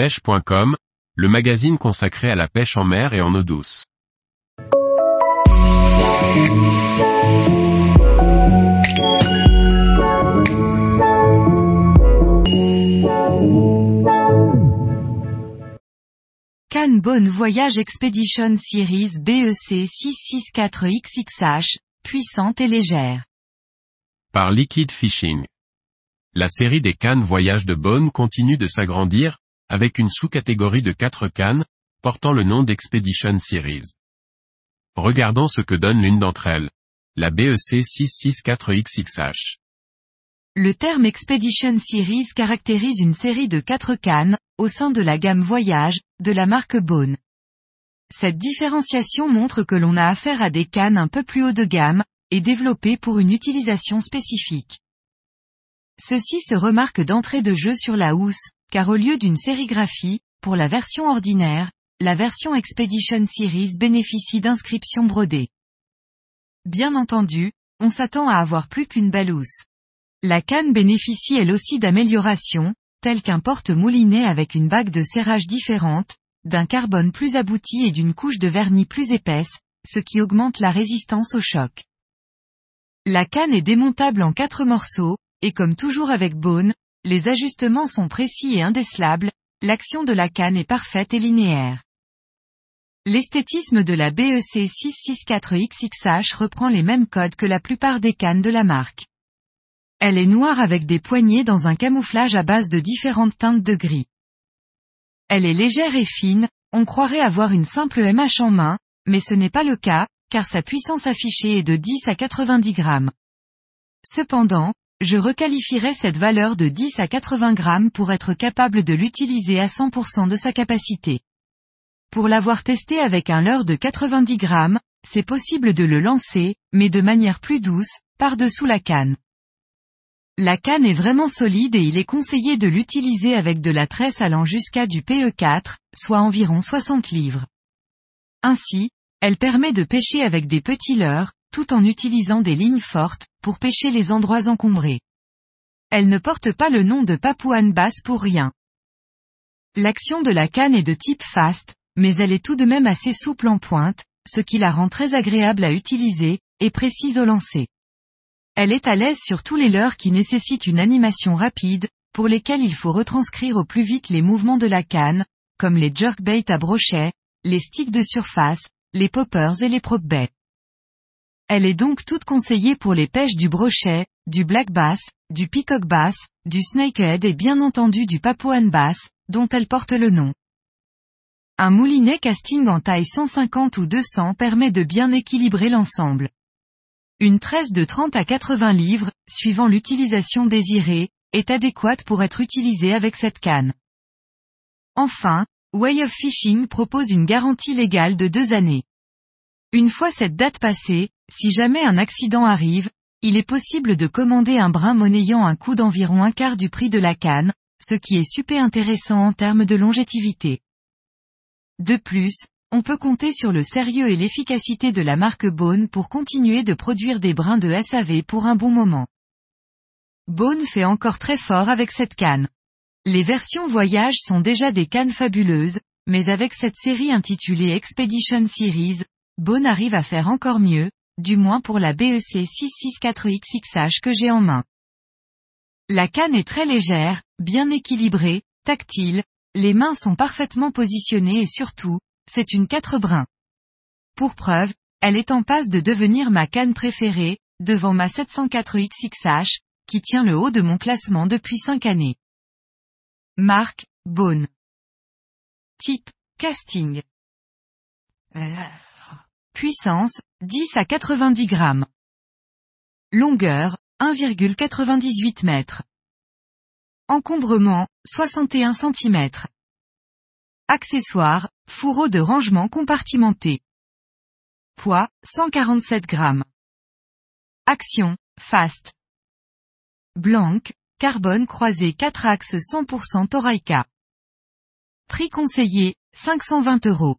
pêche.com, le magazine consacré à la pêche en mer et en eau douce. Cannes Bonne Voyage Expedition Series BEC 664XXH, puissante et légère. Par Liquid Fishing. La série des cannes voyage de Bonne continue de s'agrandir, avec une sous-catégorie de 4 cannes, portant le nom d'Expedition Series. Regardons ce que donne l'une d'entre elles. La BEC 664XXH. Le terme Expedition Series caractérise une série de quatre cannes, au sein de la gamme Voyage, de la marque Bone. Cette différenciation montre que l'on a affaire à des cannes un peu plus haut de gamme, et développées pour une utilisation spécifique. Ceci se remarque d'entrée de jeu sur la housse, car au lieu d'une sérigraphie, pour la version ordinaire, la version Expedition Series bénéficie d'inscriptions brodées. Bien entendu, on s'attend à avoir plus qu'une belle housse. La canne bénéficie elle aussi d'améliorations, telles qu'un porte-moulinet avec une bague de serrage différente, d'un carbone plus abouti et d'une couche de vernis plus épaisse, ce qui augmente la résistance au choc. La canne est démontable en quatre morceaux, et comme toujours avec Bone, les ajustements sont précis et indécelables, l'action de la canne est parfaite et linéaire. L'esthétisme de la BEC 664XXH reprend les mêmes codes que la plupart des cannes de la marque. Elle est noire avec des poignées dans un camouflage à base de différentes teintes de gris. Elle est légère et fine, on croirait avoir une simple MH en main, mais ce n'est pas le cas, car sa puissance affichée est de 10 à 90 grammes. Cependant, je requalifierais cette valeur de 10 à 80 grammes pour être capable de l'utiliser à 100% de sa capacité. Pour l'avoir testé avec un leurre de 90 grammes, c'est possible de le lancer, mais de manière plus douce, par-dessous la canne. La canne est vraiment solide et il est conseillé de l'utiliser avec de la tresse allant jusqu'à du PE4, soit environ 60 livres. Ainsi, elle permet de pêcher avec des petits leurres, tout en utilisant des lignes fortes, pour pêcher les endroits encombrés. Elle ne porte pas le nom de Papouane basse pour rien. L'action de la canne est de type fast, mais elle est tout de même assez souple en pointe, ce qui la rend très agréable à utiliser, et précise au lancer. Elle est à l'aise sur tous les leurres qui nécessitent une animation rapide, pour lesquels il faut retranscrire au plus vite les mouvements de la canne, comme les jerkbaits à brochet, les sticks de surface, les poppers et les prop Elle est donc toute conseillée pour les pêches du brochet, du black bass, du peacock bass, du snakehead et bien entendu du papouane bass, dont elle porte le nom. Un moulinet casting en taille 150 ou 200 permet de bien équilibrer l'ensemble. Une tresse de 30 à 80 livres, suivant l'utilisation désirée, est adéquate pour être utilisée avec cette canne. Enfin, Way of Fishing propose une garantie légale de deux années. Une fois cette date passée, si jamais un accident arrive, il est possible de commander un brin monnayant un coût d'environ un quart du prix de la canne, ce qui est super intéressant en termes de longévité. De plus, on peut compter sur le sérieux et l'efficacité de la marque Bone pour continuer de produire des brins de SAV pour un bon moment. Bone fait encore très fort avec cette canne. Les versions voyage sont déjà des cannes fabuleuses, mais avec cette série intitulée Expedition Series, Bone arrive à faire encore mieux, du moins pour la BEC 664XXH que j'ai en main. La canne est très légère, bien équilibrée, tactile, les mains sont parfaitement positionnées et surtout, c'est une 4 brins. Pour preuve, elle est en passe de devenir ma canne préférée, devant ma 704XXH, qui tient le haut de mon classement depuis 5 années. Marque, Bone. Type, casting. Puissance, 10 à 90 grammes. Longueur, 1,98 mètres. Encombrement, 61 cm. Accessoires, fourreau de rangement compartimenté. Poids, 147 grammes. Action, fast. Blanc, carbone croisé 4 axes 100% Toraika. Prix conseillé, 520 euros.